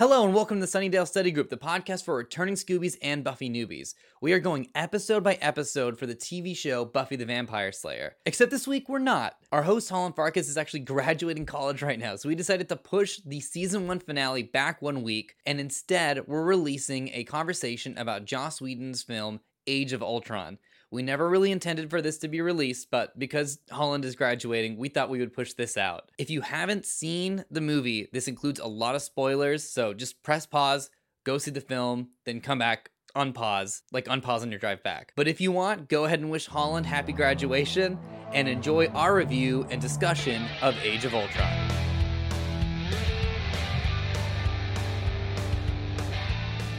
Hello and welcome to the Sunnydale Study Group, the podcast for returning Scoobies and Buffy newbies. We are going episode by episode for the TV show Buffy the Vampire Slayer. Except this week we're not. Our host Holland Farkas is actually graduating college right now, so we decided to push the season one finale back one week, and instead we're releasing a conversation about Joss Whedon's film Age of Ultron. We never really intended for this to be released, but because Holland is graduating, we thought we would push this out. If you haven't seen the movie, this includes a lot of spoilers, so just press pause, go see the film, then come back, unpause, like unpause on your drive back. But if you want, go ahead and wish Holland happy graduation and enjoy our review and discussion of Age of Ultron.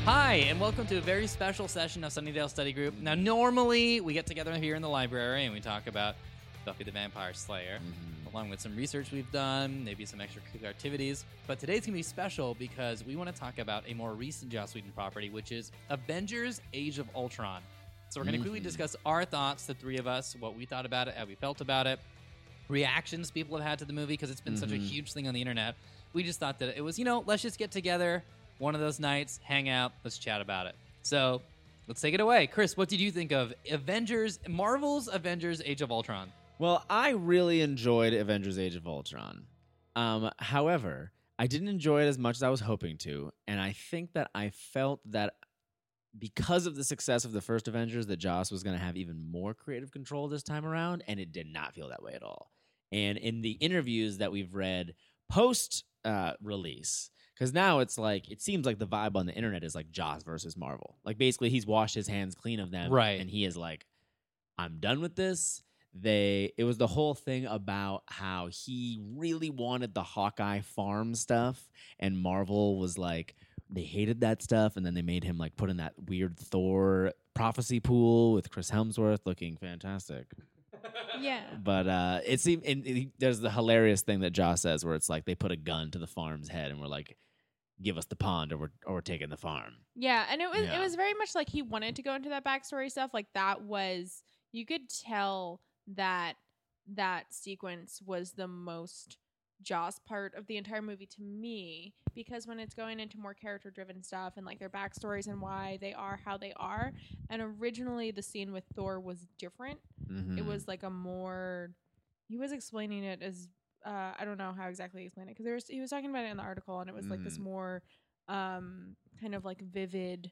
Hi, and welcome to a very special session of Sunnydale Study Group. Now, normally we get together here in the library and we talk about Buffy the Vampire Slayer, mm-hmm. along with some research we've done, maybe some extracurricular activities. But today's gonna be special because we want to talk about a more recent Joss Whedon property, which is Avengers: Age of Ultron. So we're gonna quickly mm-hmm. discuss our thoughts, the three of us, what we thought about it, how we felt about it, reactions people have had to the movie because it's been such a mm-hmm. huge thing on the internet. We just thought that it was, you know, let's just get together one of those nights, hang out, let's chat about it. So let's take it away. Chris, what did you think of Avengers, Marvel's Avengers Age of Ultron? Well, I really enjoyed Avengers Age of Ultron. Um, however, I didn't enjoy it as much as I was hoping to, and I think that I felt that because of the success of the first Avengers, that Joss was going to have even more creative control this time around, and it did not feel that way at all. And in the interviews that we've read post uh, release, because now it's like it seems like the vibe on the internet is like Joss versus Marvel. Like basically, he's washed his hands clean of them, Right. And he is like, I'm done with this they it was the whole thing about how he really wanted the Hawkeye farm stuff and Marvel was like they hated that stuff and then they made him like put in that weird Thor prophecy pool with Chris Hemsworth looking fantastic. Yeah. But uh it seemed and it- there's the hilarious thing that Joss says where it's like they put a gun to the farm's head and we're like give us the pond or we're or we're taking the farm. Yeah, and it was Yeah. it was very much like he wanted to go into that backstory stuff. Like that was you could tell that that sequence was the most Joss part of the entire movie to me because when it's going into more character driven stuff and like their backstories and why they are how they are, and originally the scene with Thor was different. It Mhm. was like a more he was explaining it as uh, I don't know how exactly he explained it because there was he was talking about it in the article and it was like this Mm. more um kind of like vivid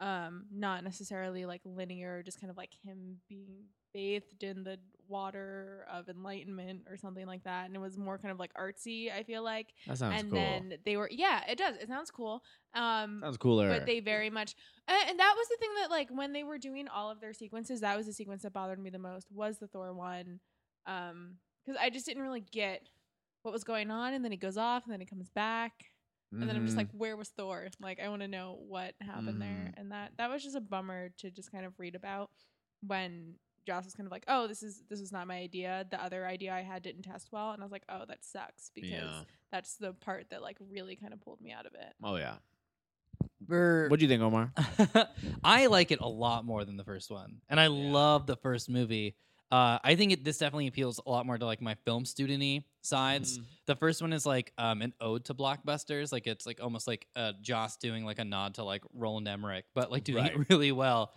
um not necessarily like linear just kind of like him being bathed in the water of enlightenment or something like that and it was more kind of like artsy I feel like that sounds and cool. then they were yeah it does it sounds cool um sounds cooler. but they very much and, and that was the thing that like when they were doing all of their sequences that was the sequence that bothered me the most was the thor one um because i just didn't really get what was going on and then he goes off and then he comes back and then i'm just Mhm. like where was thor like i want to know what happened there Mhm. and that that was just a bummer to just kind of read about when Joss was kind of like, "Oh, this is this is not my idea. The other idea I had didn't test well," and I was like, "Oh, that sucks because Yeah. that's the part that like really kind of pulled me out of it." Oh yeah. We're- What do you think, Omar? I like it a lot more than the first one, and I love the first movie. Uh, I think it, this definitely appeals a lot more to like my film studenty sides. The first one is like um, an ode to blockbusters, like it's like almost like uh, Joss doing like a nod to like Roland Emmerich, but like doing Right. it really well.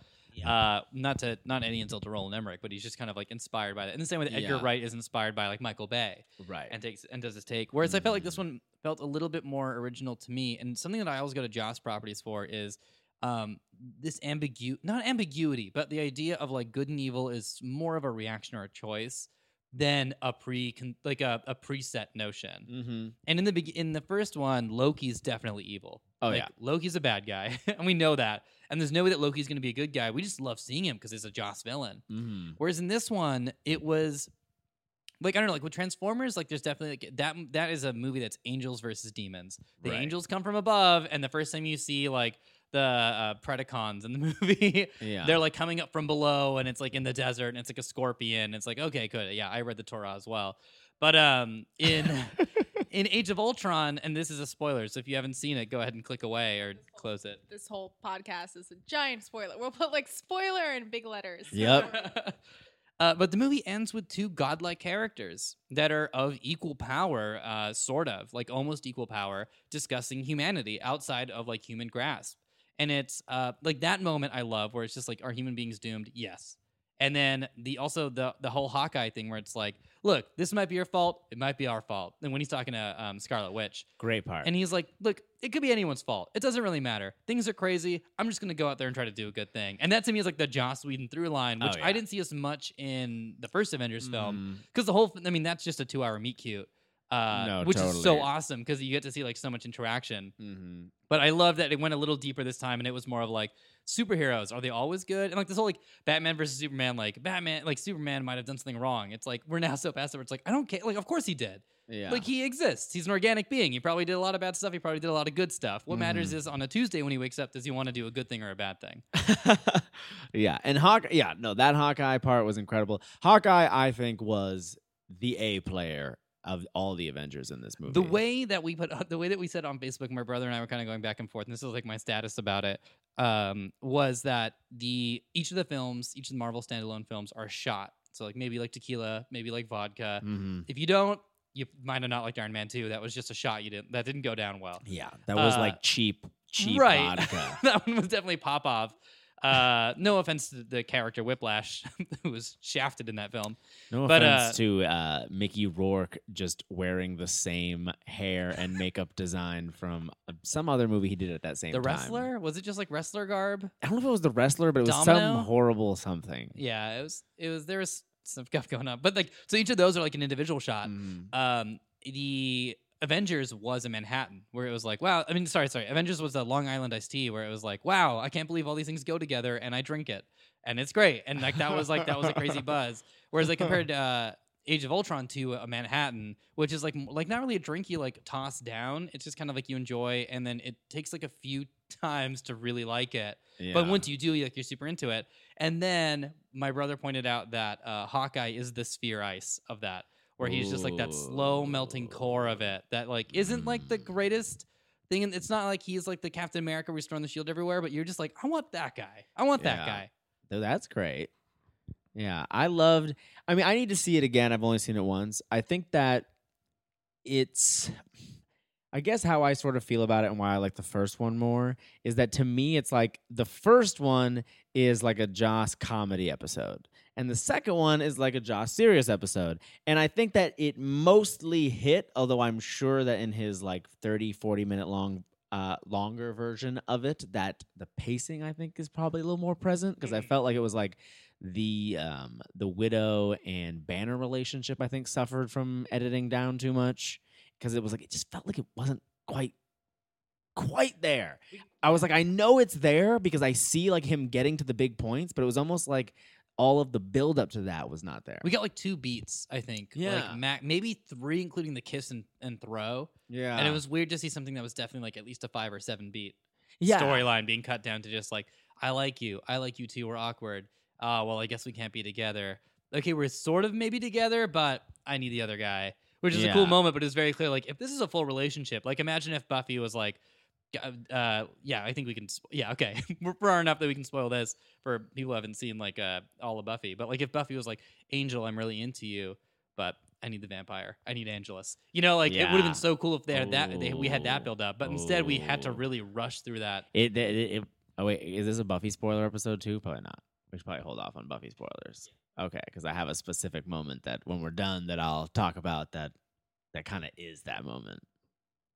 Uh, not to not any insult to Roland Emmerich, but he's just kind of like inspired by that. In the same way that Edgar Yeah. Wright is inspired by like Michael Bay Right. and takes and does his take. Whereas I felt like this Mhm. one felt a little bit more original to me. And something that I always go to Joss properties for is um, this ambiguity, not ambiguity, but the idea of like good and evil is more of a reaction or a choice than a pre like a, a preset notion. mm-hmm. And in the beg- in the first one, Loki's definitely evil. Oh, Like, yeah. Loki's a bad guy, and we know that. And there's no way that Loki's going to be a good guy. We just love seeing him because he's a Joss villain. Mm-hmm. Whereas in this one, it was like I don't know, like with Transformers, like there's definitely like that. That is a movie that's angels versus demons. The Right. angels come from above, and the first time you see like the uh, Predacons in the movie, Yeah. they're like coming up from below, and it's like in the desert, and it's like a scorpion. It's like okay, good, yeah, I read the Torah as well. But um, in in Age of Ultron, and this is a spoiler, so if you haven't seen it, go ahead and click away or close it. This whole podcast is a giant spoiler. We'll put like spoiler in big letters. Yep. Uh, but the movie ends with two godlike characters that are of equal power, uh, sort of like almost equal power, discussing humanity outside of like human grasp. And it's uh, like that moment I love where it's just like, are human beings doomed? Yes. And then the also the the whole Hawkeye thing where it's like, look, this might be your fault, it might be our fault. And when he's talking to um, Scarlet Witch, Great part. and he's like, look, it could be anyone's fault. It doesn't really matter. Things are crazy. I'm just gonna go out there and try to do a good thing. And that to me is like the Joss Whedon through line, which Oh, yeah. I didn't see as much in the first Avengers film Mm, because the whole. I mean, that's just a two hour meet cute. Uh, No, which is so awesome because you get to see like so much interaction. mhm. But I love that it went a little deeper this time, and it was more of like superheroes. Are they always good? And like this whole like Batman versus Superman, like Batman, like Superman might have done something wrong. It's like we're now so past it. It's like I don't care. Like of course he did. Yeah. Like he exists. He's an organic being. He probably did a lot of bad stuff. He probably did a lot of good stuff. What matters Mhm. is on a Tuesday when he wakes up, does he want to do a good thing or a bad thing? yeah, and Hawk. Yeah, no, that Hawkeye part was incredible. Hawkeye, I think, was the A player of all the Avengers in this movie. The way that we put the way that we said on Facebook, my brother and I were kind of going back and forth, and this is like my status about it. Um, was that the each of the films, each of the Marvel standalone films, are shot. So like maybe like tequila, maybe like vodka. Mhm. If you don't, you might have not liked Iron Man 2. That was just a shot you didn't that didn't go down well. Yeah, that was Uh, like cheap, cheap right. vodka. that one was definitely pop off. Uh, no offense to the character Whiplash, who was shafted in that film. No But, offense uh, to uh, Mickey Rourke just wearing the same hair and makeup design from uh, some other movie he did at that same The time. The Wrestler was it just like wrestler garb? I don't know if it was the wrestler, but it was Domino? some horrible something. Yeah, it was. It was. There was some stuff going on, but like so each of those are like an individual shot. Mm. Um, the Avengers was a Manhattan where it was like, wow. I mean, sorry, sorry. Avengers was a Long Island iced tea where it was like, wow, I can't believe all these things go together, and I drink it, and it's great, and like that was like that was a crazy buzz. Whereas like compared to uh, Age of Ultron to a Manhattan, which is like like not really a drink you like toss down. It's just kind of like you enjoy, and then it takes like a few times to really like it. But once you do, like you're super into it. And then my brother pointed out that uh, Hawkeye is the sphere ice of that, where he's just like that slow melting core of it that like isn't like the Mm. greatest thing. And it's not like he's like the Captain America restoring the shield everywhere, but you're just like, I want that guy. I want that guy. Th- That's great. Yeah, I loved. I mean, I need to see it again. I've only seen it once. I think that it's. I guess how I sort of feel about it and why I like the first one more is that to me it's like the first one is like a Joss comedy episode and the second one is like a Joss serious episode. And I think that it mostly hit, although I'm sure that in his like 30 40 minute long uh longer version of it that the pacing I think is probably a little more present because I felt like it was like the um the widow and banner relationship I think suffered from editing down too much because it was like it just felt like it wasn't quite quite there. I was like I know it's there because I see like him getting to the big points, but it was almost like all of the build up to that was not there. We got like two beats, I think. Yeah. Like ma- maybe three, including the kiss and, and throw. yeah. And it was weird to see something that was definitely like at least a five or seven beat yeah. storyline being cut down to just like, I like you. I like you too. We're awkward. Uh, well, I guess we can't be together. Okay, we're sort of maybe together, but I need the other guy, which is a cool moment, but it's very clear. Like, if this is a full relationship, like, imagine if Buffy was like, uh, yeah, I think we can. Yeah, okay, we're far enough that we can spoil this for people who haven't seen like uh, all of Buffy. But like, if Buffy was like, Angel, I'm really into you, but I need the vampire. I need Angelus. You know, like it would have been so cool if they had that. They, we had that Ooh. build up, but instead we had to really rush through that. It, it, it, it- oh wait, is this a Buffy spoiler episode too? Probably not. We should probably hold off on Buffy spoilers. Okay, because I have a specific moment that when we're done that I'll talk about that that kind of is that moment.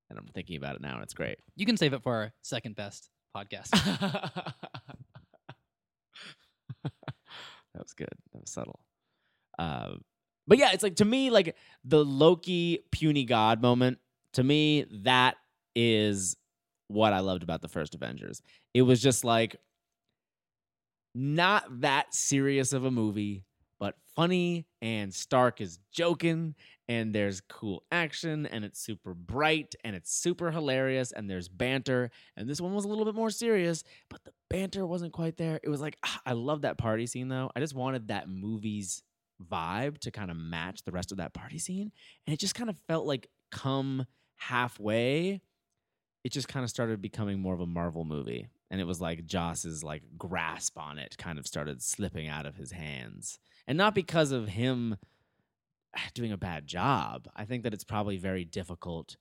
And I'm thinking about it now and it's great. You can save it for our second best podcast. that was good. That was subtle. Uh, but yeah, it's like to me, like the Loki puny god moment. To me, that is what I loved about the first Avengers. It was just like not that serious of a movie, but funny and Stark is joking and there's cool action and it's super bright and it's super hilarious and there's banter and this one was a little bit more serious but the banter wasn't quite there. It was like ah, i love that party scene though. I just wanted that movie's vibe to kind of match the rest of that party scene and it just kind of felt like come halfway it just kind of started becoming more of a marvel movie and it was like Joss's like grasp on it kind of started slipping out of his hands, and not because of him doing a bad job. I think that it's probably very difficult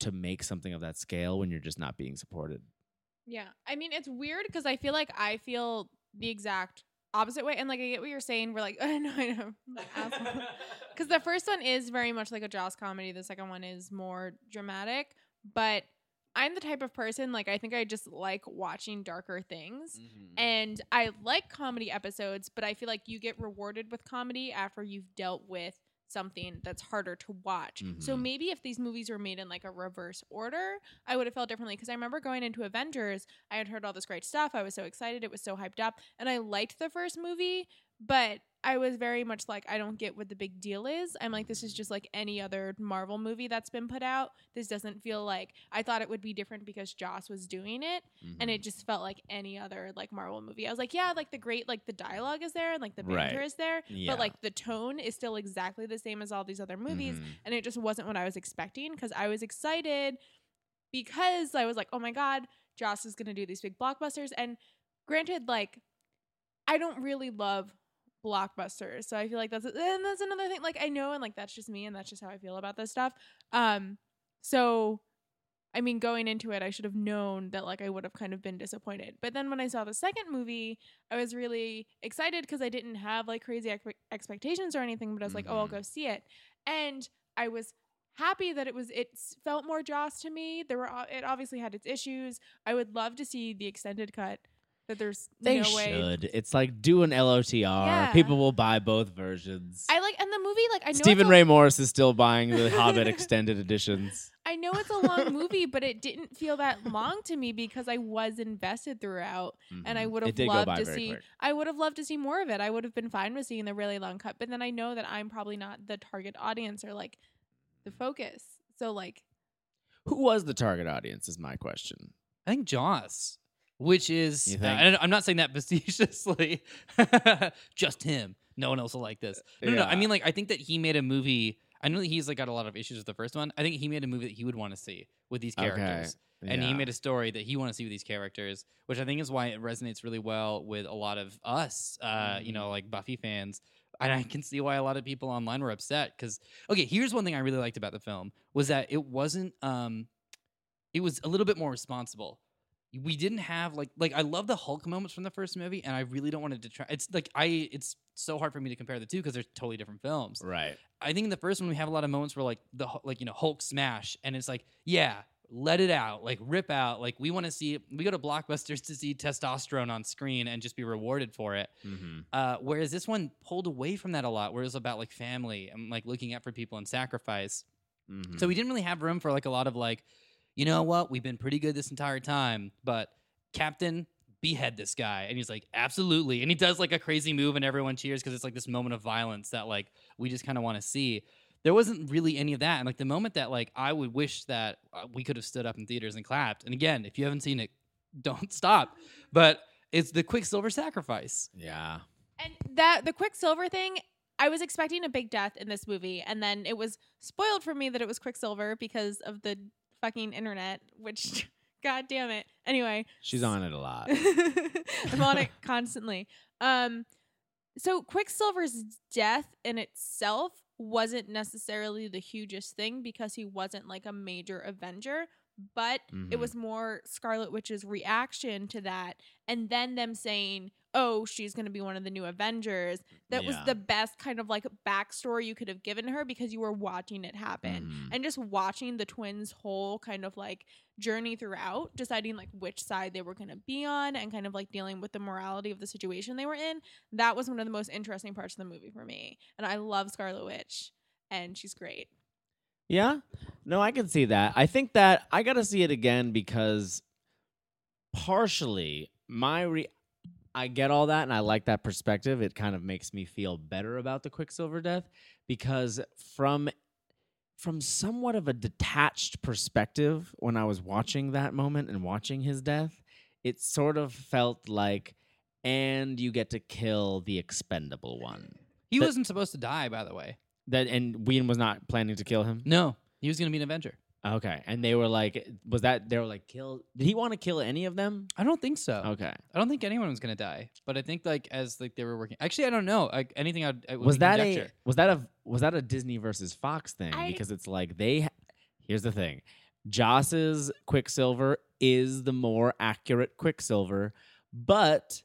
to make something of that scale when you're just not being supported. Yeah. I mean, it's weird because I feel like I feel the exact opposite way. And like, I get what you're saying. We're like, I know, I know. Because the first one is very much like a Joss comedy. The second one is more dramatic. But I'm the type of person, like, I think I just like watching darker things. Mm-hmm. And I like comedy episodes, but I feel like you get rewarded with comedy after you've dealt with something that's harder to watch. So Mhm. maybe if these movies were made in like a reverse order, I would have felt differently. Because I remember going into Avengers, I had heard all this great stuff. I was so excited. It was so hyped up. And I liked the first movie, but I was very much like, I don't get what the big deal is. I'm like, this is just like any other Marvel movie that's been put out. This doesn't feel like I thought it would be different because Joss was doing it and Mhm. it just felt like any other like Marvel movie. I was like, yeah, like the great like the dialogue is there and like the Right. banter is there, Yeah. but like the tone is still exactly the same as all these other movies, Mhm. and it just wasn't what I was expecting because I was excited because I was like, oh my god, Joss is gonna do these big blockbusters, and granted, like I don't really love blockbusters, so I feel like that's and that's another thing. Like I know, and like that's just me, and that's just how I feel about this stuff. Um, so I mean, going into it, I should have known that like I would have kind of been disappointed. But then when I saw the second movie, I was really excited because I didn't have like crazy expe- expectations or anything. But I was like, oh, I'll go see it, and I was happy that it was. It felt more Joss to me. There were o- it obviously had its issues. I would love to see the extended cut. That there's They no way. should. It's like do an LOTR. Yeah. People will buy both versions. I like and the movie like I know Stephen it's a- Ray Morris is still buying the Hobbit extended editions. I know it's a long movie, but it didn't feel that long to me because I was invested throughout. And I Mhm. would It have did go loved by to very see. quick. I would have loved to see more of it. I would have been fine with seeing the really long cut, but then I know that I'm probably not the target audience or like the focus. So like, Who was the target audience? Is my question. I think Joss, which is, uh, I'm not saying that facetiously, just him. No one else will like this. No, no, no. I mean, like, I think that he made a movie. I know that he's like got a lot of issues with the first one. I think he made a movie that he would want to see with these Okay. characters. And he made a story that he want to see with these characters, which I think is why it resonates really well with a lot of us, uh, you Mhm. know, like Buffy fans. And I can see why a lot of people online were upset because, okay, here's one thing I really liked about the film was that it wasn't, um, it was a little bit more responsible. We didn't have like, like I love the Hulk moments from the first movie, and I really don't want to detract. It's like I, it's so hard for me to compare the two because they're totally different films. Right. I think in the first one we have a lot of moments where like the like you know Hulk smash and it's like yeah let it out like rip out like we want to see we go to blockbusters to see testosterone on screen and just be rewarded for it Mm-hmm. uh, whereas this one pulled away from that a lot where it was about like family and like looking out for people and sacrifice Mm-hmm. so we didn't really have room for like a lot of like you know what? We've been pretty good this entire time but captain behead this guy. And he's like absolutely. And he does like a crazy move and everyone cheers because it's like this moment of violence that like we just kind of want to see. There wasn't really any of that. And like the moment that like i would wish that uh, we could have stood up in theaters and clapped. And again if you haven't seen it don't stop. But it's the quicksilver sacrifice. Yeah. and that the Quicksilver thing. I was expecting a big death in this movie, and then it was spoiled for me that it was Quicksilver because of the fucking internet. Which, god damn it. Anyway, She's on it a lot. I'm on it constantly. Um, so Quicksilver's death in itself wasn't necessarily the hugest thing because he wasn't like a major Avenger, but it Mhm. was more Scarlet Witch's reaction to that, and then them saying, "Oh, she's going to be one of the new Avengers." That was the best kind of like backstory you could have given her because you were watching it happen Mhm. and just watching the twins' whole kind of like journey throughout, deciding like which side they were going to be on and kind of like dealing with the morality of the situation they were in. That was one of the most interesting parts of the movie for me. And I love Scarlet Witch, and she's great. Yeah. No, I can see that. I think that I got to see it again because partially my re- I get all that and I like that perspective. It kind of makes me feel better about the Quicksilver death because from from somewhat of a detached perspective when I was watching that moment and watching his death, it sort of felt like and you get to kill the expendable one. he That- wasn't supposed to die by the way That and Whedon was not planning to kill him. no he was going to be an avenger Okay, and they were like, was that they were like kill? Did he want to kill any of them? I don't think so. Okay, I don't think anyone was gonna die, but I think like as like they were working. Actually, I don't know. Like anything, I'd, it would was be that a was that a was that a Disney versus Fox thing? I- because it's like they. ha- Here's the thing, Joss's Quicksilver is the more accurate Quicksilver, but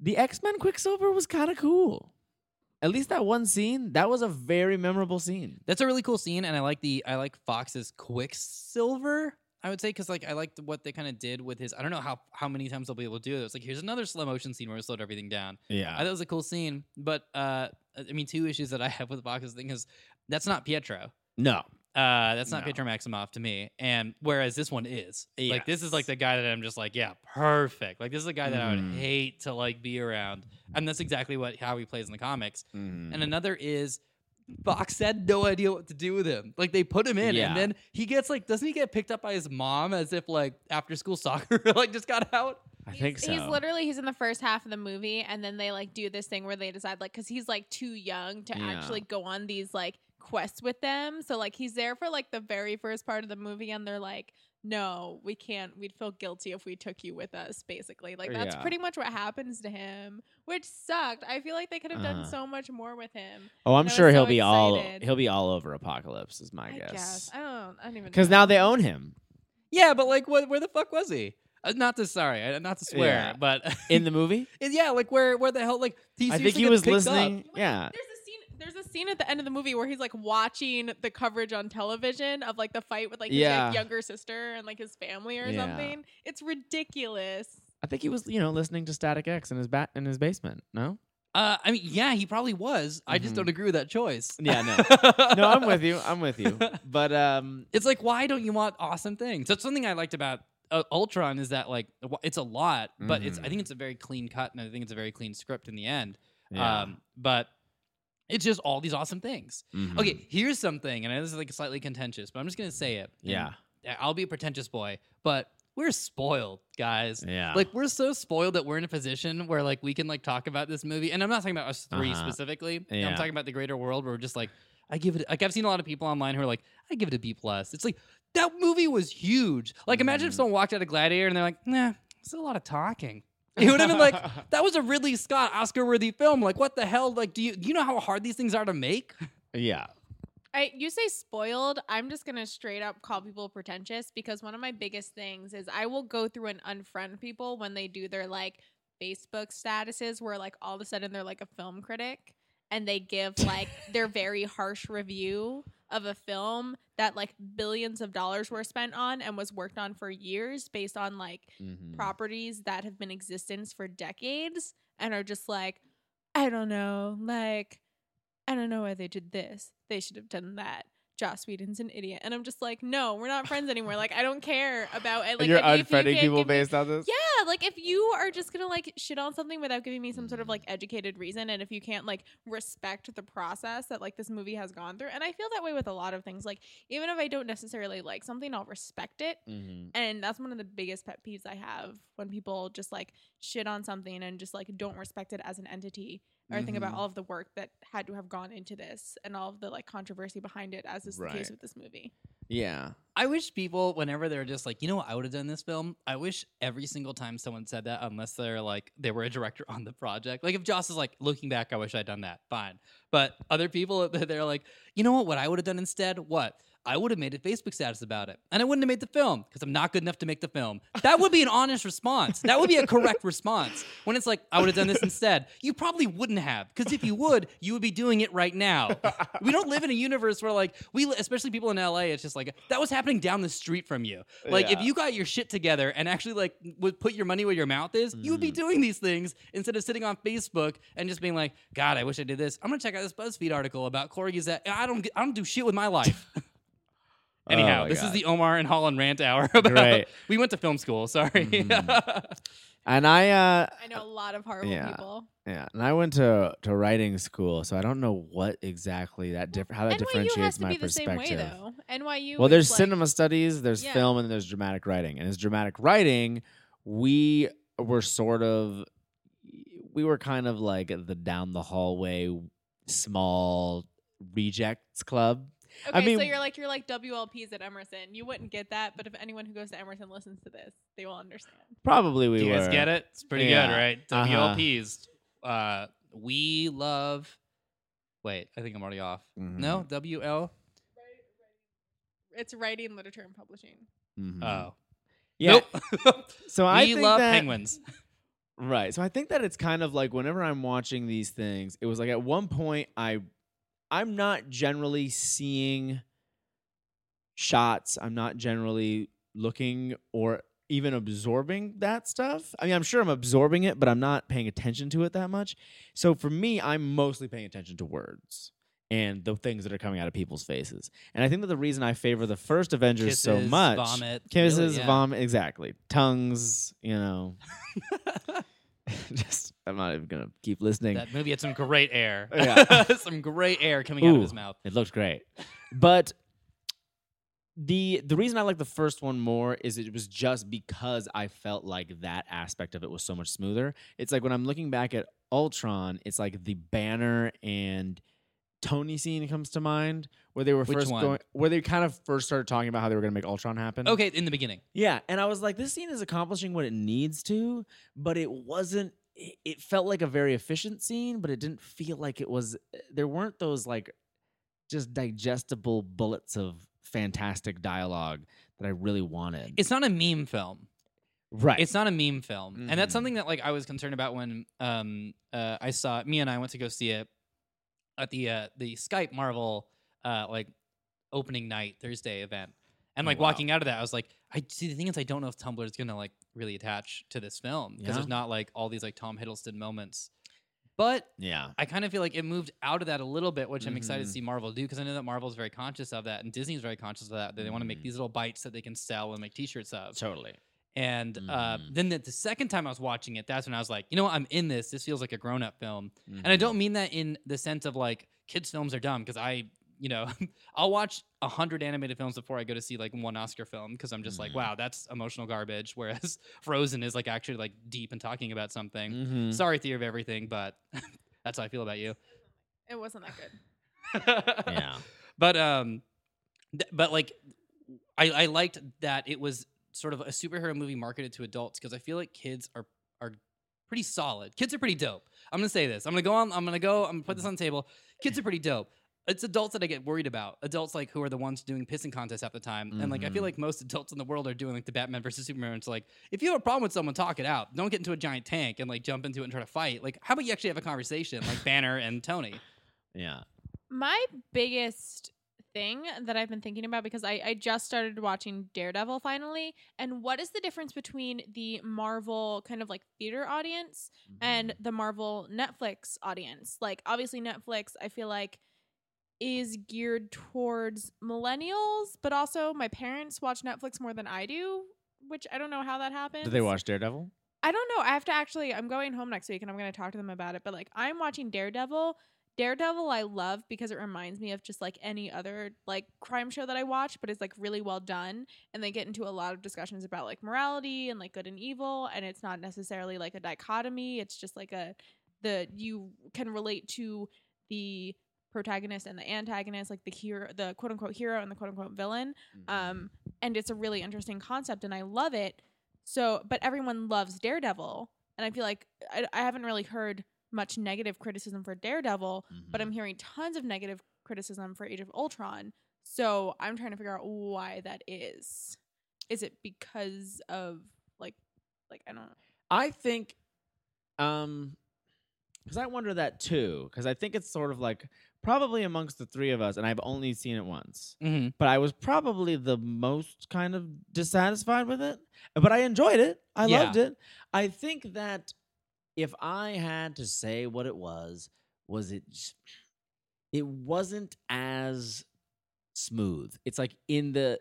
the X Men Quicksilver was kind of cool. At least that one scene, that was a very memorable scene. That's a really cool scene, and I like the I like Fox's Quicksilver. I would say because like I liked what they kind of did with his. I don't know how how many times they'll be able to do it. It's like here's another slow motion scene where we slowed everything down. Yeah, I thought it was a cool scene, but uh, I mean, two issues that I have with Fox's thing is that's not Pietro. no, Uh, that's not No. Pietro Maximoff to me, and whereas this one is like this is like the guy that I'm just like yeah perfect like this is a guy that I would Mhm. hate to like be around, and that's exactly what how he plays in the comics. Mhm. And another is Fox had no idea what to do with him. Like they put him in, Yeah. and then he gets like, doesn't he get picked up by his mom as if like after school soccer like just got out? I He's- think so. He's literally he's in the first half of the movie, and then they like do this thing where they decide like because he's like too young to Yeah. actually go on these like quests with them. So like he's there for like the very first part of the movie, and they're like, "No, we can't. We'd feel guilty if we took you with us." Basically, like that's Yeah. pretty much what happens to him, which sucked. I feel like they could have done Uh-huh. so much more with him. oh, I'm I was sure he'll so be all excited. he'll be all over Apocalypse. Is my I guess. guess I don't. I don't even Because know. now they own him Yeah, but like, what? Where the fuck was he? Uh, not to sorry, uh, not to swear, Yeah. but in the movie. yeah, like where? Where the hell? Like he I think seriously he gets was picked listening. up. Yeah, There's a scene. There's a scene at the end of the movie where he's like watching the coverage on television of like the fight with like his Yeah. like, younger sister and like his family or Yeah. something. It's ridiculous. I think he was, you know, listening to Static X in his bat in his basement. No. Uh, I mean, yeah, he probably was. I just Mhm. don't agree with that choice. Yeah, no. No, I'm with you. I'm with you. But um, it's like why don't you want awesome things that's something i liked about uh, ultron is that like w- it's a lot but it's i think it's a very clean cut and i think it's a very clean script in the end yeah. um but it's just all these awesome things Mhm. okay here's something and this is like slightly contentious but i'm just gonna say it Yeah. i'll be a pretentious boy but we're spoiled guys Yeah. like we're so spoiled that we're in a position where like we can like talk about this movie and i'm not talking about us 3 Uh-huh. specifically i'm talking about the greater world where we're just like i give it like i've seen a lot of people online who are like i give it a b plus it's like that movie was huge like imagine if Mhm. someone walked out of gladiator and they're like nah it's a lot of talking it would have been like that was a ridley scott oscar worthy film like what the hell like do you do you know how hard these things are to make yeah. I you say spoiled. I'm just gonna straight up call people pretentious because one of my biggest things is I will go through and unfriend people when they do their like Facebook statuses where like all of a sudden they're like a film critic and they give like their very harsh review of a film that like billions of dollars were spent on and was worked on for years based on like Mhm. properties that have been existence for decades and are just like, I don't know, like, I don't know why they did this. They should have done that. Joss Whedon's an idiot. And I'm just like, no, we're not friends anymore. Like, I don't care about it. Like, You're if you- unfriending people me- based on this. yeah, like if you are just gonna like shit on something without giving me some sort of like educated reason, and if you can't like respect the process that like this movie has gone through, and I feel that way with a lot of things. Like even if I don't necessarily like something, I'll respect it, Mhm. and that's one of the biggest pet peeves I have when people just like shit on something and just like don't respect it as an entity or think about Mhm. all of the work that had to have gone into this and all of the like controversy behind it, as is the case with this movie. Yeah. I wish people, whenever they're just like, you know what, I would have done this film. I wish every single time someone said that, unless they're like, they were a director on the project. Like, if Joss is like, looking back, I wish I'd done that. Fine. But other people, they're like, you know what, what I would have done instead? What? I would have made a Facebook status about it. And I wouldn't have made the film because I'm not good enough to make the film. That would be an honest response. That would be a correct response. When it's like, I would have done this instead, you probably wouldn't have. Because if you would, you would be doing it right now. We don't live in a universe where, like, we, especially people in LA, it's just like, that was happening down the street from you. Like, if you got your shit together and actually, like, would put your money where your mouth is, you would be Mhm. doing these things instead of sitting on Facebook and just being like, God, I wish I did this. I'm gonna check out this BuzzFeed article about Corey Gazette. I don't, I don't do shit with my life. Anyhow, Oh my this is the Omar and Holland rant hour. About, Great. We went to film school. Sorry. Mhm. And I uh I know a lot of horrible Yeah. people. yeah, and I went to to writing school, so I don't know what exactly that different how that NYU has differentiates to my be the same way perspective. though. NYU. Well, there's like, cinema studies, there's Yeah. film, and there's dramatic writing. And as dramatic writing, we were sort of, we were kind of like the down the hallway, small rejects club. Okay, I mean, so you're like you're like WLPs at Emerson. You wouldn't get that, but if anyone who goes to Emerson listens to this, they will understand. probably we Do you were. guys get it? It's pretty Yeah. good, right? Uh-huh. WLPs. Uh, we love. Wait, I think I'm already off. Mhm. No, WL. It's writing, literature, and publishing. Mm-hmm. Oh, yeah. Nope. So I we think love that, penguins. Right. So I think that it's kind of like whenever I'm watching these things, it was like at one point I I'm not generally seeing shots. I'm not generally looking or even absorbing that stuff. I mean, I'm sure I'm absorbing it, but I'm not paying attention to it that much. So for me, I'm mostly paying attention to words and the things that are coming out of people's faces. And I think that the reason I favor the first Avengers so Kisses, much vomit, kisses, really, yeah. vomit, exactly. Tongues, you know. Just I'm not even gonna keep listening. that movie had some great air. Yeah. some great air coming out of his mouth. It looked great. But the the reason I like the first one more is it was just because I felt like that aspect of it was so much smoother. It's like when I'm looking back at Ultron, it's like the banner and Tony scene comes to mind where they were Which first one? going where they kind of first started talking about how they were gonna make Ultron happen. Okay, in the beginning. Yeah, and I was like, this scene is accomplishing what it needs to, but it wasn't. It, it felt like a very efficient scene, but it didn't feel like it was. There weren't those like just digestible bullets of fantastic dialogue that I really wanted. It's not a meme film. right. It's not a meme film, and that's Mhm. something that like I was concerned about when um uh I saw me and I went to go see it at the uh the Skype Marvel uh like opening night Thursday event, and Oh, like wow. walking out of that, I was like, I see the thing is I don't know if Tumblr is gonna like really attach to this film because Yeah. there's not like all these like Tom Hiddleston moments, but yeah. I kind of feel like it moved out of that a little bit, which I'm excited to see Marvel do because I know that Marvel's very conscious of that, and Disney's very conscious of that. That they want to make these little bites that they can sell and make T-shirts of. Totally. And uh, Mhm. then the, the second time I was watching it, that's when I was like, you know what, I'm in this. This feels like a grown up film. And Mm-hmm. I don't mean that in the sense of like kids' films are dumb because I, you know, I'll watch a hundred animated films before I go to see like one Oscar film because I'm just like, Mhm. wow, that's emotional garbage. Whereas Frozen is like actually like deep and talking about something. Mhm. Sorry, Theory of Everything, but that's how I feel about you. It wasn't that good. Yeah. but um th- but like I, I liked that it was sort of a superhero movie marketed to adults because I feel like kids are are pretty solid. Kids are pretty dope. I'm gonna say this. I'm gonna go on. I'm gonna go. I'm gonna put this on the table. Kids are pretty dope. It's adults that I get worried about. Adults like who are the ones doing pissing contests half the time, and like I feel Mhm. like most adults in the world are doing like the Batman versus Superman. It's like if you have a problem with someone, talk it out. Don't get into a giant tank and like jump into it and try to fight. Like how about you actually have a conversation, like Banner and Tony. Yeah. My biggest thing that I've been thinking about because I, I just started watching Daredevil finally, and what is the difference between the Marvel kind of like theater audience and Mm-hmm. the Marvel Netflix audience? Like, obviously, Netflix, I feel like is geared towards millennials, but also my parents watch Netflix more than I do, which I don't know how that happens. Did they watch Daredevil? I don't know. I have to actually. I'm going home next week, and I'm going to talk to them about it. But like, I'm watching Daredevil. Daredevil, I love because it reminds me of just like any other like crime show that I watch, but it's like really well done. And they get into a lot of discussions about like morality and like good and evil, and it's not necessarily like a dichotomy. It's just like a the you can relate to the protagonist and the antagonist, like the hero, the quote unquote hero and the quote unquote villain um and it's a really interesting concept and i love it so but everyone loves daredevil and i feel like i, I haven't really heard much negative criticism for daredevil but Mm-hmm. i'm hearing tons of negative criticism for age of ultron so i'm trying to figure out why that is is it because of like like i don't know I think, um, because I wonder that too. Because I think it's sort of like probably amongst the three of us, and I've only seen it once, Mm-hmm. but I was probably the most kind of dissatisfied with it. But I enjoyed it. I Yeah. loved it. I think that if I had to say what it was, was it? It wasn't as smooth. It's like in the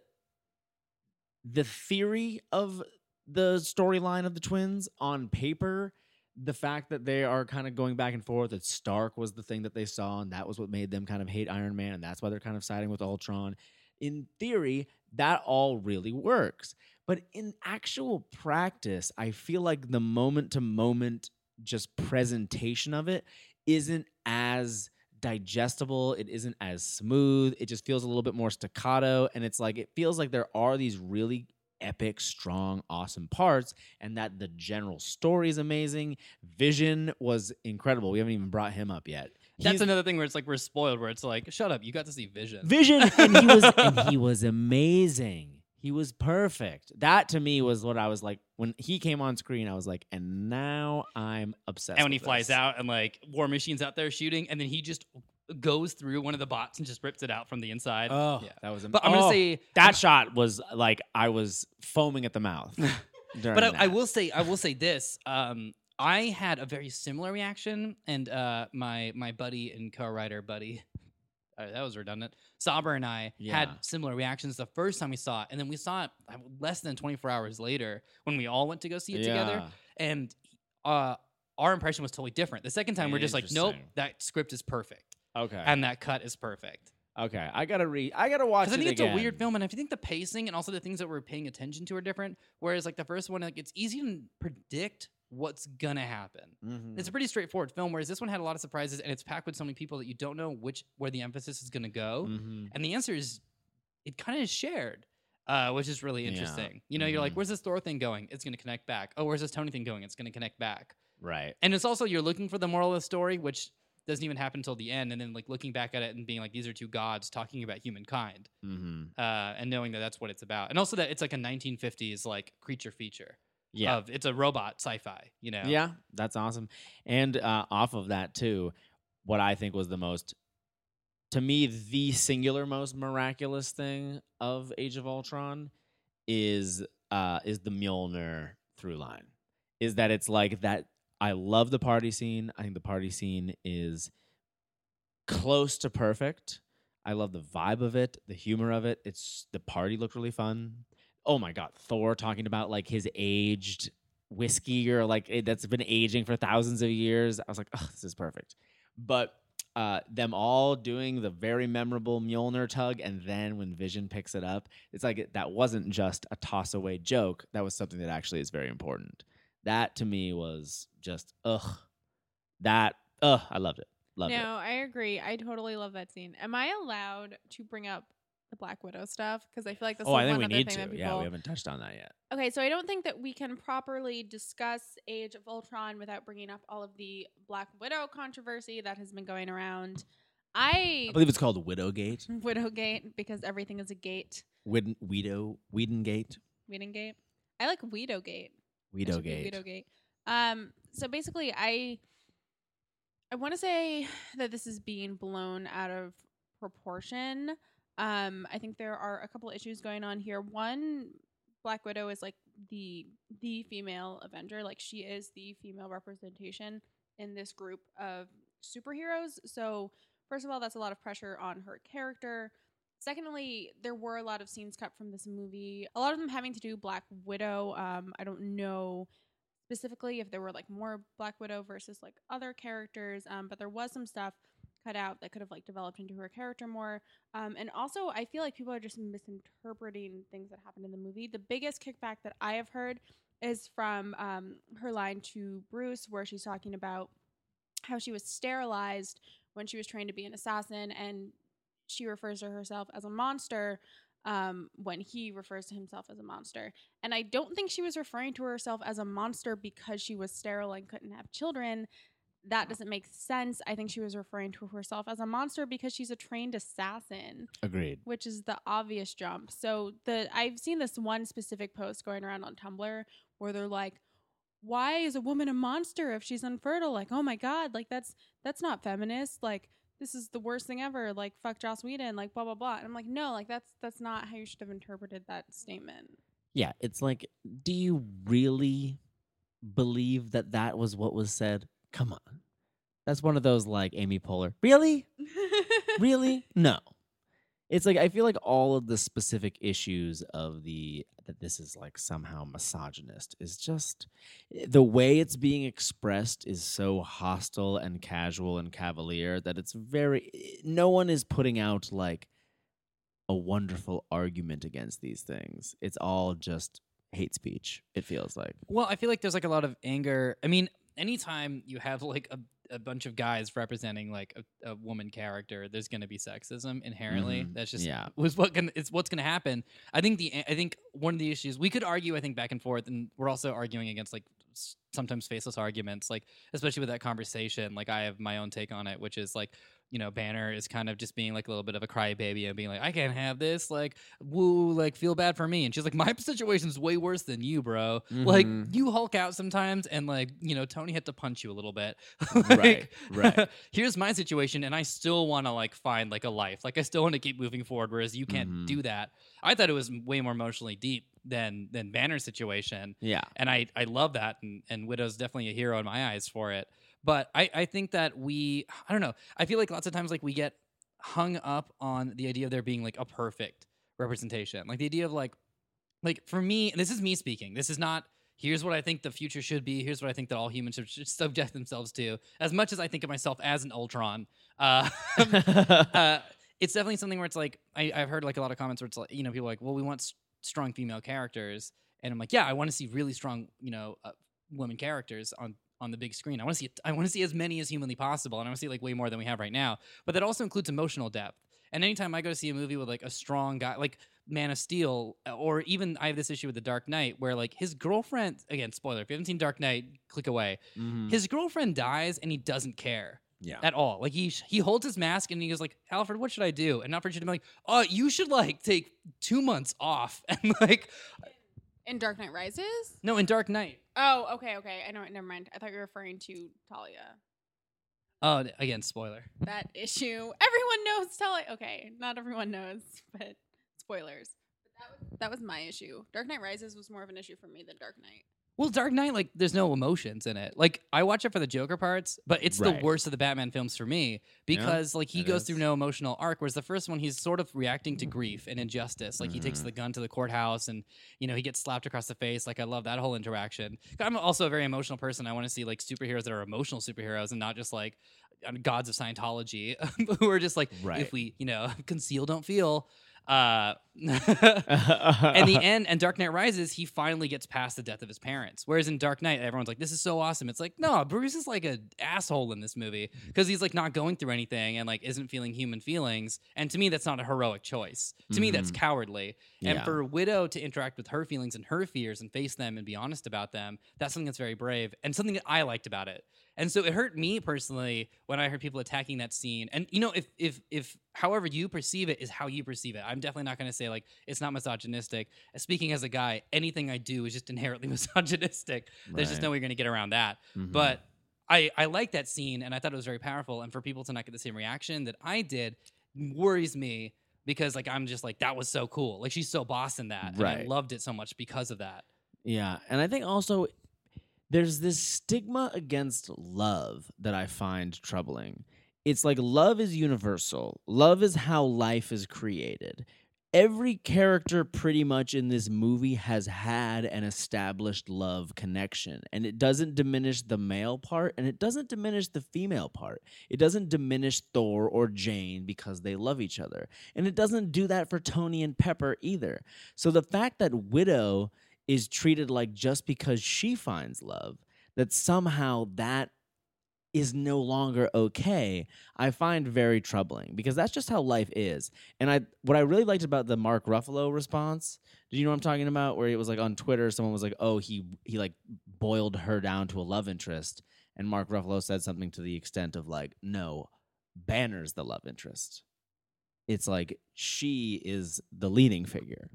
the theory of the storyline of the twins on paper the fact that they are kind of going back and forth that stark was the thing that they saw and that was what made them kind of hate iron man and that's why they're kind of siding with ultron in theory that all really works but in actual practice i feel like the moment to moment just presentation of it isn't as digestible. It isn't as smooth. It just feels a little bit more staccato. And it's like, it feels like there are these really epic, strong, awesome parts, and that the general story is amazing. Vision was incredible. We haven't even brought him up yet. That's He's- another thing where it's like we're spoiled. Where it's like, shut up, you got to see Vision. Vision, and he was and he was amazing. He was perfect. That to me was what I was like when he came on screen. I was like, and now I'm obsessed. and when he with flies this. out and like War Machine's out there shooting, and then he just goes through one of the bots and just rips it out from the inside. oh, yeah. that was. Am- But I'm gonna oh, say that shot was like I was foaming at the mouth. during but I, I will say I will say this. Um, I had a very similar reaction, and uh, my my buddy and co-writer buddy, uh, that was redundant. Saber and I had similar reactions the first time we saw it, and then we saw it uh, less than 24 hours later when we all went to go see it together, and uh, our impression was totally different. The second time, we're just like, nope, that script is perfect, Okay. and that cut is perfect. okay. I gotta read. I gotta watch Because I it think it's again. a weird film, and I think the pacing and also the things that we're paying attention to are different. Whereas, like the first one, like it's easy to predict what's gonna happen. Mhm. It's a pretty straightforward film. Whereas this one had a lot of surprises, and it's packed with so many people that you don't know which where the emphasis is gonna go. Mhm. And the answer is, it kind of is shared, uh, which is really Yeah. interesting. You know, you're like, Mhm. where's this Thor thing going? It's gonna connect back. Oh, where's this Tony thing going? It's gonna connect back. Right. And it's also you're looking for the moral of the story, which doesn't even happen until the end, and then like looking back at it and being like, these are two gods talking about humankind Mm-hmm. uh, and knowing that that's what it's about, and also that it's like a 1950s like creature feature. Yeah. Of it's a robot sci-fi. You know. Yeah, that's awesome. And uh, off of that too, what I think was the most, to me, the singular most miraculous thing of Age of Ultron is uh, is the Mjolnir through line. Is that it's like that? I love the party scene. I think the party scene is close to perfect. I love the vibe of it, the humor of it. It's the party looked really fun. Oh my god, Thor talking about like his aged whiskey or like it, that's been aging for thousands of years. I was like, oh, this is perfect. But uh, them all doing the very memorable Mjolnir tug, and then when Vision picks it up, it's like that wasn't just a toss away joke. That was something that actually is very important. That to me was just ugh. That ugh, I loved it. Loved it. no, I agree. I totally love that scene. Am I allowed to bring up the Black Widow stuff? Because I feel like that's Oh, the I think one we other need thing to. that people. Yeah, we haven't touched on that yet. Okay, so I don't think that we can properly discuss Age of Ultron without bringing up all of the Black Widow controversy that has been going around. I, I believe it's called Widowgate. Widowgate because everything is a gate. Whedon, Weedo, Whedongate. Whedongate. I like Widowgate. It should be Widowgate. Widowgate. Um. So basically, I I want to say that this is being blown out of proportion. Um. I think there are a couple issues going on here. One, Black Widow is like the the female Avenger. Like she is the female representation in this group of superheroes. So first of all, that's a lot of pressure on her character. Secondly, there were a lot of scenes cut from this movie. A lot of them having to do Black Widow. Um, I don't know specifically if there were like more Black Widow versus like other characters, um, but there was some stuff cut out that could have like developed into her character more. Um, and also, I feel like people are just misinterpreting things that happened in the movie. The biggest kickback that I have heard is from um, her line to Bruce, where she's talking about how she was sterilized when she was trained to be an assassin, and she refers to herself as a monster um, when he refers to himself as a monster. And I don't think she was referring to herself as a monster because she was sterile and couldn't have children. That doesn't make sense. I think she was referring to herself as a monster because she's a trained assassin Agreed. which is the obvious jump. So the I've seen this one specific post going around on Tumblr where they're like, "Why is a woman a monster if she's infertile?" Like, "Oh my god, like that's that's not feminist. Like this is the worst thing ever. Like fuck Joss Whedon. Like blah blah blah." And I'm like, "No, like that's that's not how you should have interpreted that statement." Yeah, it's like, do you really believe that that was what was said? Come on. That's one of those like Amy Poehler. Really? Really? No. It's like I feel like all of the specific issues of the that this is like somehow misogynist is just the way it's being expressed is so hostile and casual and cavalier that it's very no one is putting out like a wonderful argument against these things. It's all just hate speech. It feels like. Well, I feel like there's like a lot of anger. I mean, anytime you have like a, a bunch of guys representing like a, a woman character, there's going to be sexism inherently. Mhm. That's just Yeah. was what can it's what's going to happen. I think the I think one of the issues we could argue I think back and forth, and we're also arguing against like sometimes faceless arguments, like especially with that conversation. Like I have my own take on it, which is like you know Banner is kind of just being like a little bit of a crybaby and being like I can't have this, like woo, like feel bad for me, and she's like my situation's way worse than you, bro. Like Mhm. you hulk out sometimes, and like you know Tony had to punch you a little bit. Right, Like, right. here's my situation, and I still want to like find like a life. Like I still want to keep moving forward, whereas you can't Mhm. do that. I thought it was way more emotionally deep than than Banner's situation, Yeah. and I I love that, and and Widow's definitely a hero in my eyes for it. But I I think that we I don't know. I feel like lots of times like we get hung up on the idea of there being like a perfect representation, like the idea of like like for me, this is me speaking. This is not. Here's what I think the future should be. Here's what I think that all humans should, should subject themselves to. As much as I think of myself as an Ultron, uh, uh, it's definitely something where it's like I, I've heard like a lot of comments where it's like you know people are like, well, we want s- strong female characters, and I'm like, yeah, I want to see really strong you know uh, women characters on on the big screen. I want to see I want to see as many as humanly possible, and I want to see like way more than we have right now. But that also includes emotional depth. And anytime I go to see a movie with like a strong guy, like Man of Steel, uh, or even I have this issue with The Dark Knight, where like his girlfriend, again, spoiler, if you haven't seen Dark Knight, click away. Mhm. His girlfriend dies and he doesn't care yeah. at all. Like he he holds his mask and he goes like, Alfred, what should I do? And Alfred should be like, oh, you should like take two months off and like In Dark Knight Rises? no, in Dark Knight. Oh, okay, okay. I know. Never mind. I thought you were referring to Talia. Oh, again, spoiler. That issue. Everyone knows Talia. Okay, not everyone knows, but spoilers. But that was that was my issue. Dark Knight Rises was more of an issue for me than Dark Knight. Well, Dark Knight, like, there's no emotions in it. Like, I watch it for the Joker parts, but it's Right. the worst of the Batman films for me because, like, he goes is. through no emotional arc. Whereas the first one, he's sort of reacting to grief and injustice. Like, he takes Mhm. the gun to the courthouse and, you know, he gets slapped across the face. Like, I love that whole interaction. I'm also a very emotional person. I want to see, like, superheroes that are emotional superheroes and not just, like, gods of Scientology who are just like, Right. if we, you know, conceal, don't feel. Uh, and the end and Dark Knight Rises, he finally gets past the death of his parents. Whereas in Dark Knight, everyone's like, "This is so awesome." It's like, no, Bruce is like an asshole in this movie because he's like not going through anything and like isn't feeling human feelings. And to me, that's not a heroic choice. To me, that's Mhm. cowardly. And Yeah. for Widow to interact with her feelings and her fears and face them and be honest about them, that's something that's very brave and something that I liked about it. And so it hurt me personally when I heard people attacking that scene. And you know, if if if however you perceive it is how you perceive it, I'm definitely not going to say like it's not misogynistic. Speaking as a guy, anything I do is just inherently misogynistic. There's just no way you're going to get around that. Mhm. But I I like that scene and I thought it was very powerful. And for people to not get the same reaction that I did worries me because like I'm just like that was so cool. Like she's so boss in that. And I Right. loved it so much because of that. Yeah, and I think also there's this stigma against love that I find troubling. It's like love is universal. Love is how life is created. Every character pretty much in this movie has had an established love connection, and it doesn't diminish the male part and it doesn't diminish the female part. It doesn't diminish Thor or Jane because they love each other. And it doesn't do that for Tony and Pepper either. So the fact that Widow is treated like just because she finds love, that somehow that is no longer okay, I find very troubling because that's just how life is. And I what I really liked about the Mark Ruffalo response, do you know what I'm talking about? Where it was like on Twitter, someone was like, Oh, he he like boiled her down to a love interest. And Mark Ruffalo said something to the extent of like, no, Banner's the love interest. It's like she is the leading figure.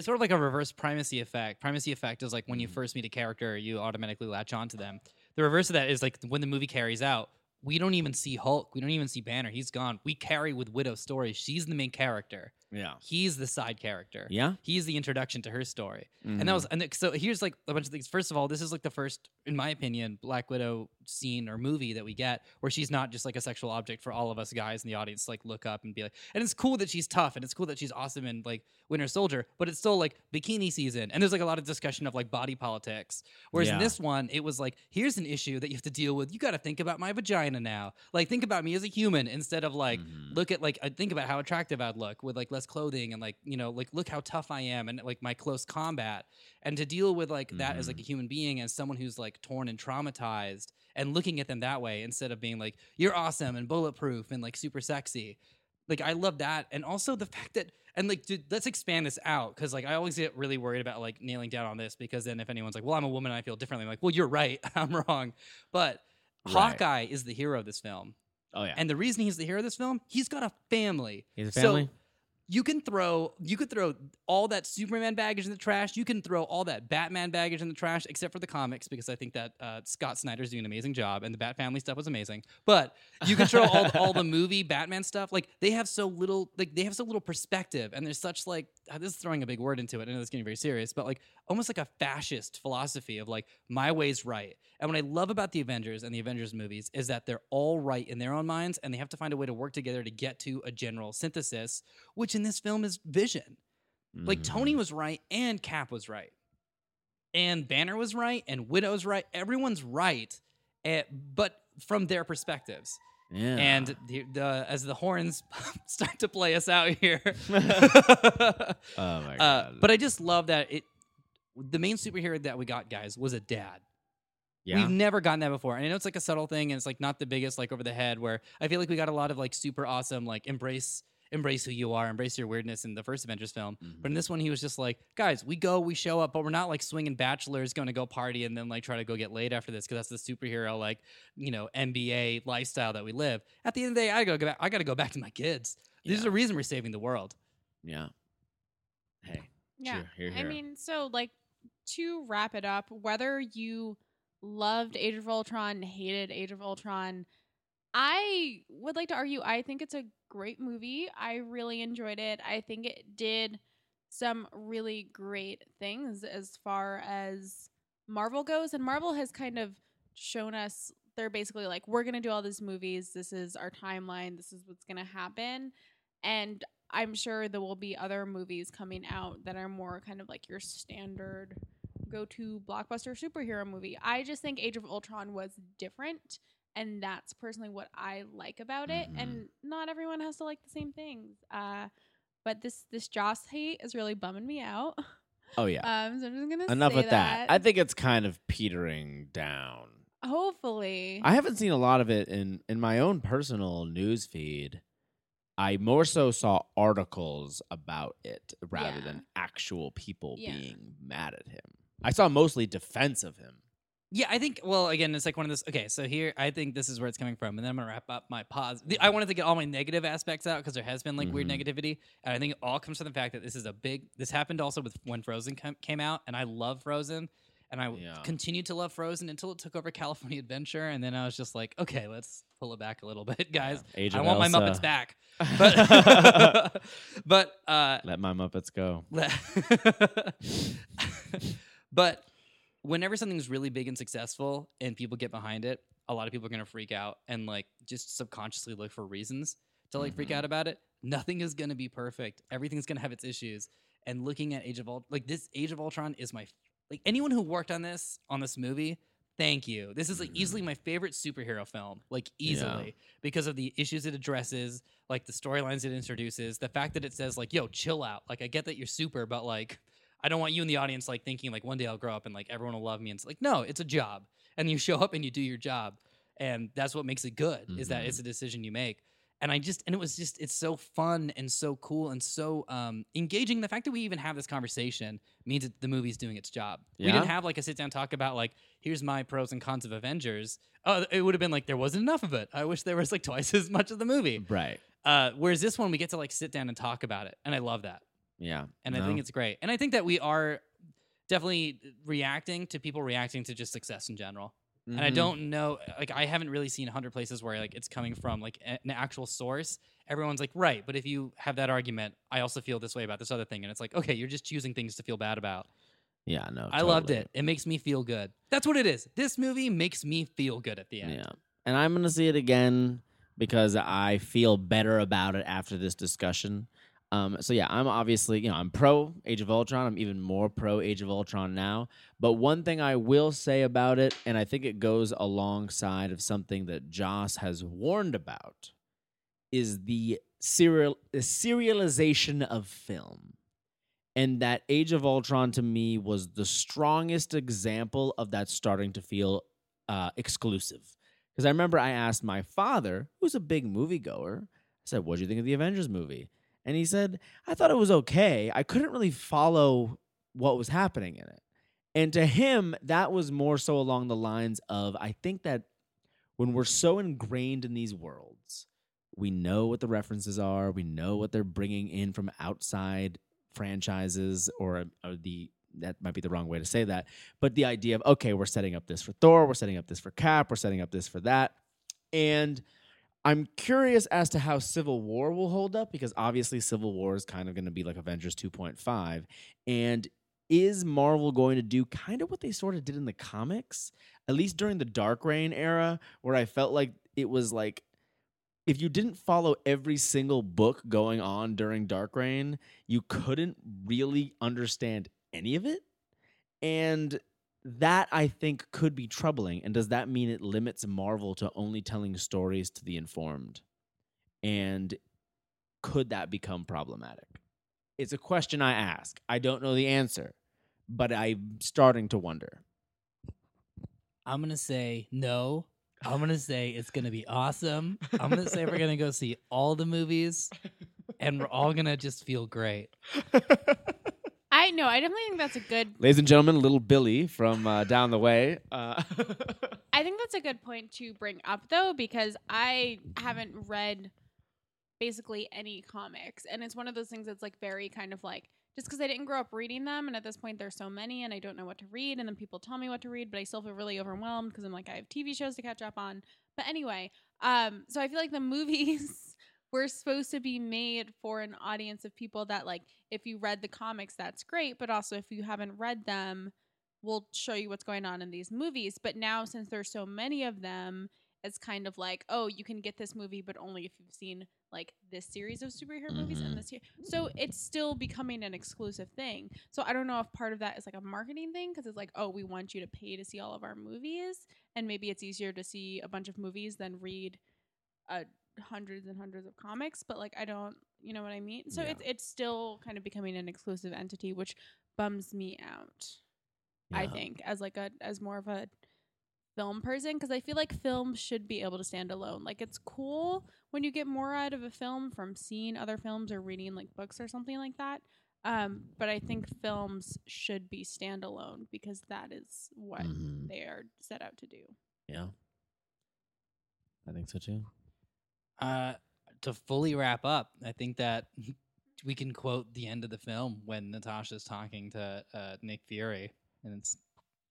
It's sort of like a reverse primacy effect. Primacy effect is like when you Mhm. first meet a character, you automatically latch onto them. The reverse of that is like when the movie carries out, we don't even see Hulk. We don't even see Banner. He's gone. We carry with Widow's story. She's the main character. Yeah. He's the side character. Yeah. He's the introduction to her story. Mm-hmm. And that was and so here's like a bunch of things. First of all, this is like the first, in my opinion, Black Widow scene or movie that we get where she's not just like a sexual object for all of us guys in the audience to like look up and be like. And it's cool that she's tough and it's cool that she's awesome and like Winter Soldier, but it's still like bikini season. And there's like a lot of discussion of like body politics. Whereas in this one, it was like, here's an issue that you have to deal with. You got to think about my vagina now. Like think about me as a human instead of like Mhm. look at like uh, think about how attractive I'd look with like less less clothing and like you know like look how tough I am and like my close combat and to deal with like that as like a mm-hmm. human being as someone who's like torn and traumatized and looking at them that way instead of being like you're awesome and bulletproof and like super sexy like I love that and also the fact that and like dude, let's expand this out because like I always get really worried about like nailing down on this because then if anyone's like well I'm a woman and I feel differently I'm like well you're right I'm wrong but Right. Hawkeye is the hero of this film Oh yeah. and the reason he's the hero of this film, he's got a family. He's a So, family. You can throw you could throw all that Superman baggage in the trash. You can throw all that Batman baggage in the trash, except for the comics, because I think that uh, Scott Snyder's doing an amazing job, and the Bat Family stuff was amazing. But you can throw all, all the movie Batman stuff. Like they have so little, like they have so little perspective, and there's such like uh, this is throwing a big word into it. I know it's getting very serious, but like almost like a fascist philosophy of like my way's right. And what I love about the Avengers and the Avengers movies is that they're all right in their own minds, and they have to find a way to work together to get to a general synthesis, which in this film is vision. Like Tony Mhm. was right and Cap was right. And Banner was right and Widow's right. Everyone's right. eh, but from their perspectives. Yeah. And the, the as the horns start to play us out here. oh my uh, god. but I just love that it the main superhero that we got, guys, was a dad. yeah. We've never gotten that before. And I know it's like a subtle thing and it's like not the biggest like over the head where I feel like we got a lot of like super awesome like embrace embrace who you are, embrace your weirdness in the first Avengers film. But in mm-hmm. this one he was just like, guys, we go, we show up, but we're not like swinging bachelors going to go party and then like try to go get laid after this because that's the superhero like, you know, NBA lifestyle that we live. At the end of the day, I go back I got to go back to my kids. There's Yeah. a reason we're saving the world. yeah. Hey. Yeah. Cheer, hear, I mean, so like to wrap it up, whether you loved Age of Ultron, hated Age of Ultron, I would like to argue I think it's a great movie. I really enjoyed it. I think it did some really great things as far as Marvel goes. And Marvel has kind of shown us they're basically like, we're going to do all these movies. This is our timeline. This is what's going to happen. And I'm sure there will be other movies coming out that are more kind of like your standard go to blockbuster superhero movie. I just think Age of Ultron was different. And that's personally what I like about it. Mhm. And not everyone has to like the same things. Uh, but this this Joss hate is really bumming me out. Oh yeah. Um, so I'm just gonna Enough with that. I think it's kind of petering down. hopefully. I haven't seen a lot of it in in my own personal news feed. I more so saw articles about it rather Yeah. than actual people Yeah. being mad at him. I saw mostly defense of him. Yeah, I think. Well, again, it's like one of those. Okay, so here, I think this is where it's coming from, and then I'm gonna wrap up my pause. The- I wanted to get all my negative aspects out because there has been like weird Mhm. negativity, and I think it all comes from the fact that this is a big. This happened also with when Frozen com- came out, and I love Frozen, and I Yeah. continued to love Frozen until it took over California Adventure, and then I was just like, okay, let's pull it back a little bit, guys. Yeah. I want my Muppets back, but but uh, Let my Muppets go. but whenever something's really big and successful and people get behind it, a lot of people are going to freak out and like just subconsciously look for reasons to like freak Mhm. out about it. Nothing is going to be perfect. Everything's going to have its issues. And looking at Age of Ultron, like this Age of Ultron is my like anyone who worked on this on this movie. Thank you. This is like easily my favorite superhero film, like easily because of the issues it addresses, like the storylines it introduces, the fact that it says like, "Yo, chill out." Like I get that you're super, but like I don't want you in the audience like thinking like one day I'll grow up and like everyone will love me. And it's like, no, it's a job. And you show up and you do your job. And that's what makes it good, is that it's a decision you make. And I just and it was just it's so fun and so cool and so um engaging. The fact that we even have this conversation means that the movie's doing its job. Yeah. We didn't have like a sit down talk about like here's my pros and cons of Avengers. Oh, it would have been like there wasn't enough of it. I wish there was like twice as much of the movie. Right. Uh, whereas this one we get to like sit down and talk about it, and I love that Yeah. and I think it's great. And I think that we are definitely reacting to people reacting to just success in general. And I Mhm. don't know, like I haven't really seen 100 places where like it's coming from like a- an actual source. Everyone's like, right, but if you have that argument, I also feel this way about this other thing, and it's like, okay, you're just choosing things to feel bad about. Yeah, no. I loved it. It makes me feel good. That's what it is. This movie makes me feel good at the end. Yeah. And I'm going to see it again because I feel better about it after this discussion. Um, so yeah, I'm obviously, you know, I'm pro Age of Ultron. I'm even more pro Age of Ultron now. But one thing I will say about it, and I think it goes alongside of something that Joss has warned about, is the serial the serialization of film. And that Age of Ultron to me was the strongest example of that starting to feel uh, exclusive. Because I remember I asked my father, who's a big moviegoer, I said, What do you think of the Avengers movie? And he said, I thought it was okay. I couldn't really follow what was happening in it. And to him, that was more so along the lines of I think that when we're so ingrained in these worlds, we know what the references are, we know what they're bringing in from outside franchises or, um, or the that might be the wrong way to say that, but the idea of okay, we're setting up this for Thor, we're setting up this for Cap, we're setting up this for that. And I'm curious as to how Civil War will hold up because obviously Civil War is kind of going to be like Avengers 2.5 and is Marvel going to do kind of what they sort of did in the comics, at least during the Dark Reign era, where I felt like it was like if you didn't follow every single book going on during Dark Reign, you couldn't really understand any of it. And that I think could be troubling. And does that mean it limits Marvel to only telling stories to the informed? And could that become problematic? It's a question I ask. I don't know the answer, but I'm starting to wonder. I'm gonna say no. I'm gonna say it's gonna be awesome. I'm gonna say we're gonna go see all the movies, and we're all gonna just feel great. I know. I definitely think that's a good. Ladies and gentlemen, little Billy from uh, down the way. Uh, I think that's a good point to bring up though, because I haven't read basically any comics, and it's one of those things that's like very kind of like just because I didn't grow up reading them, and at this point there's so many, and I don't know what to read, and then people tell me what to read, but I still feel really overwhelmed because I'm like I have TV shows to catch up on. But anyway, um, so I feel like the movies were supposed to be made for an audience of people that like if you read the comics, that's great, but also if you haven't read them, we'll show you what's going on in these movies. But now since there's so many of them, it's kind of like, oh, you can get this movie, but only if you've seen like this series of superhero movies Mhm. and this year So it's still becoming an exclusive thing. So I don't know if part of that is like a marketing thing because it's like, oh, we want you to pay to see all of our movies, and maybe it's easier to see a bunch of movies than read uh, hundreds and hundreds of comics. But like, I don't, you know what I mean? So Yeah. it's it's still kind of becoming an exclusive entity, which bums me out. I Yeah. think as like a as more of a film person because I feel like film should be able to stand alone. Like it's cool when you get more out of a film from seeing other films or reading like books or something like that. Um, but I think films should be standalone because that is what Mhm. they are set out to do. Yeah. I think so too. Uh, to fully wrap up, I think that we can quote the end of the film when Natasha's talking to uh, Nick Fury, and it's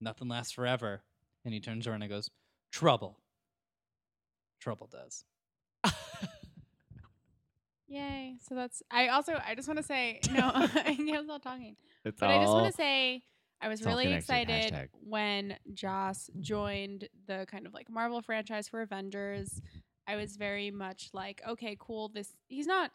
nothing lasts forever, and he turns around and goes, "Trouble." Trouble does. Yay! So that's. I also. I just want to say no. I can't talking. It's But I just want to say I was really excited Hashtag. when Joss joined the kind of like Marvel franchise for Avengers. I was very much like, okay, cool. This he's not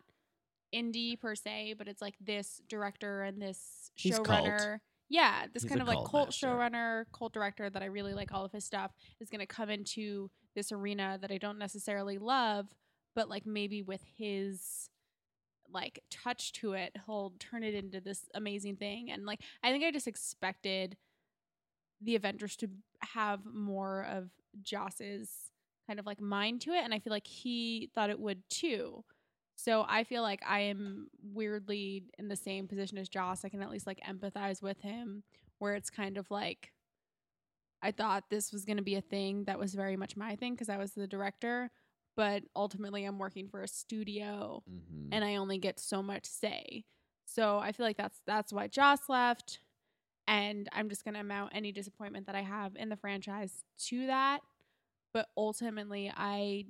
indie per se, but it's like this director and this He's cult. showrunner. Yeah, this He's kind of like cult cult master. showrunner, cult director that I really like all of his stuff is going to come into this arena that I don't necessarily love, but like maybe with his like touch to it, he'll turn it into this amazing thing. And like I think I just expected the Avengers to have more of Joss's kind of like mind to it, and I feel like he thought it would too. So I feel like I am weirdly in the same position as Joss. I can at least like empathize with him, where it's kind of like I thought this was going to be a thing that was very much my thing because I was the director, but ultimately I'm working for a studio Mhm. and I only get so much say. So I feel like that's that's why Joss left, and I'm just gonna mount any disappointment that I have in the franchise to that. But ultimately, I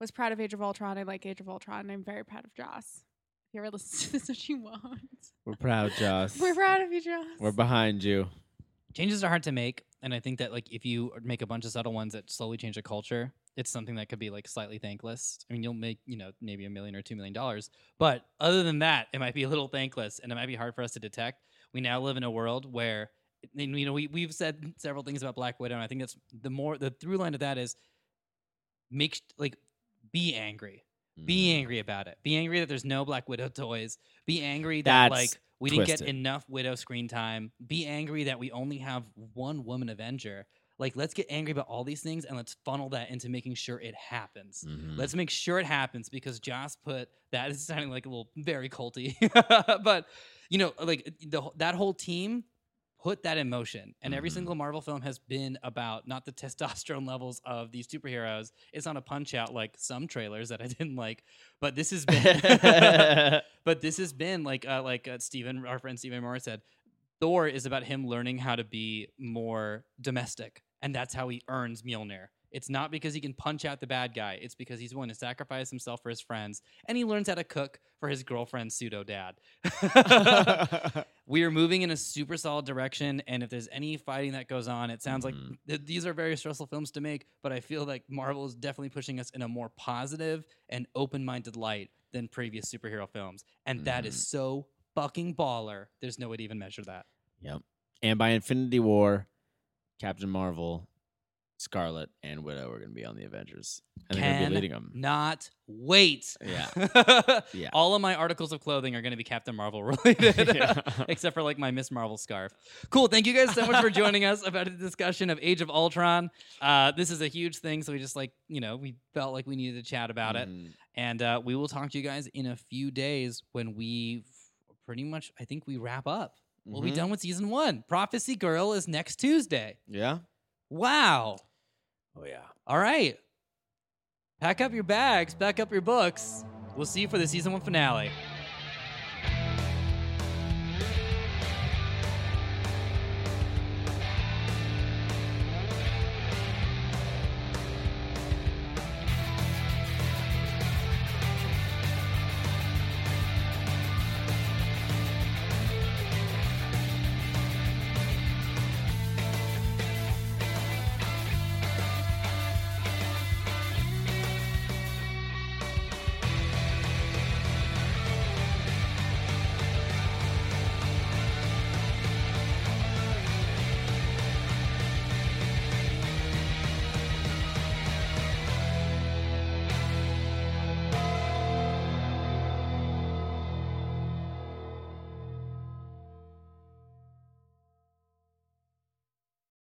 was proud of Age of Ultron. I like Age of Ultron. And I'm very proud of Joss. If you ever listen to this, which you won't, We're proud, Joss. we're proud of you, Joss. We're behind you. changes are hard to make and i think that like if you make a bunch of subtle ones that slowly change a culture it's something that could be like slightly thankless i mean you'll make you know maybe a million or two million dollars but other than that it might be a little thankless and it might be hard for us to detect we now live in a world where and, you know we, we've said several things about black widow and i think that's the more the through line of that is make like be angry Be Mm. angry about it. Be angry that there's no Black Widow toys. Be angry that That's like we didn't get enough Widow screen time. Be angry that we only have one woman Avenger. Like let's get angry about all these things and let's funnel that into making sure it happens. Mhm. Let's make sure it happens because Joss put that is sounding like a little very culty, but you know, like the that whole team put that in motion, and every Mhm. single Marvel film has been about not the testosterone levels of these superheroes. It's not a punch out like some trailers that I didn't like, but this has been, but this has been like uh, like uh, Stephen, our friend Stephen Moore said. Thor is about him learning how to be more domestic, and that's how he earns Mjolnir. It's not because he can punch out the bad guy. It's because he's willing to sacrifice himself for his friends, and he learns how to cook for his girlfriend's pseudo dad. we are moving in a super solid direction, and if there's any fighting that goes on, it sounds Mhm. like th- these are very stressful films to make. But I feel like Marvel is definitely pushing us in a more positive and open-minded light than previous superhero films, and that is Mhm. so fucking baller. There's no way to even measure that. Yep. And by Infinity War, Captain Marvel, Scarlet, and Widow are going to be on the Avengers. And they're going to be leading them. Not wait. Yeah. Yeah. All of my articles of clothing are going to be Captain Marvel related, Yeah. except for like my Miss Marvel scarf. Cool. Thank you guys so much for joining us about the discussion of Age of Ultron. Uh, this is a huge thing, so we just like you know we felt like we needed to chat about it, Mhm. and uh, we will talk to you guys in a few days when we pretty much I think we wrap up. We'll be Mhm. done with season one. Prophecy Girl is next Tuesday. Yeah. Wow. Oh, yeah. All right. Pack up your bags, pack up your books. We'll see you for the season one finale.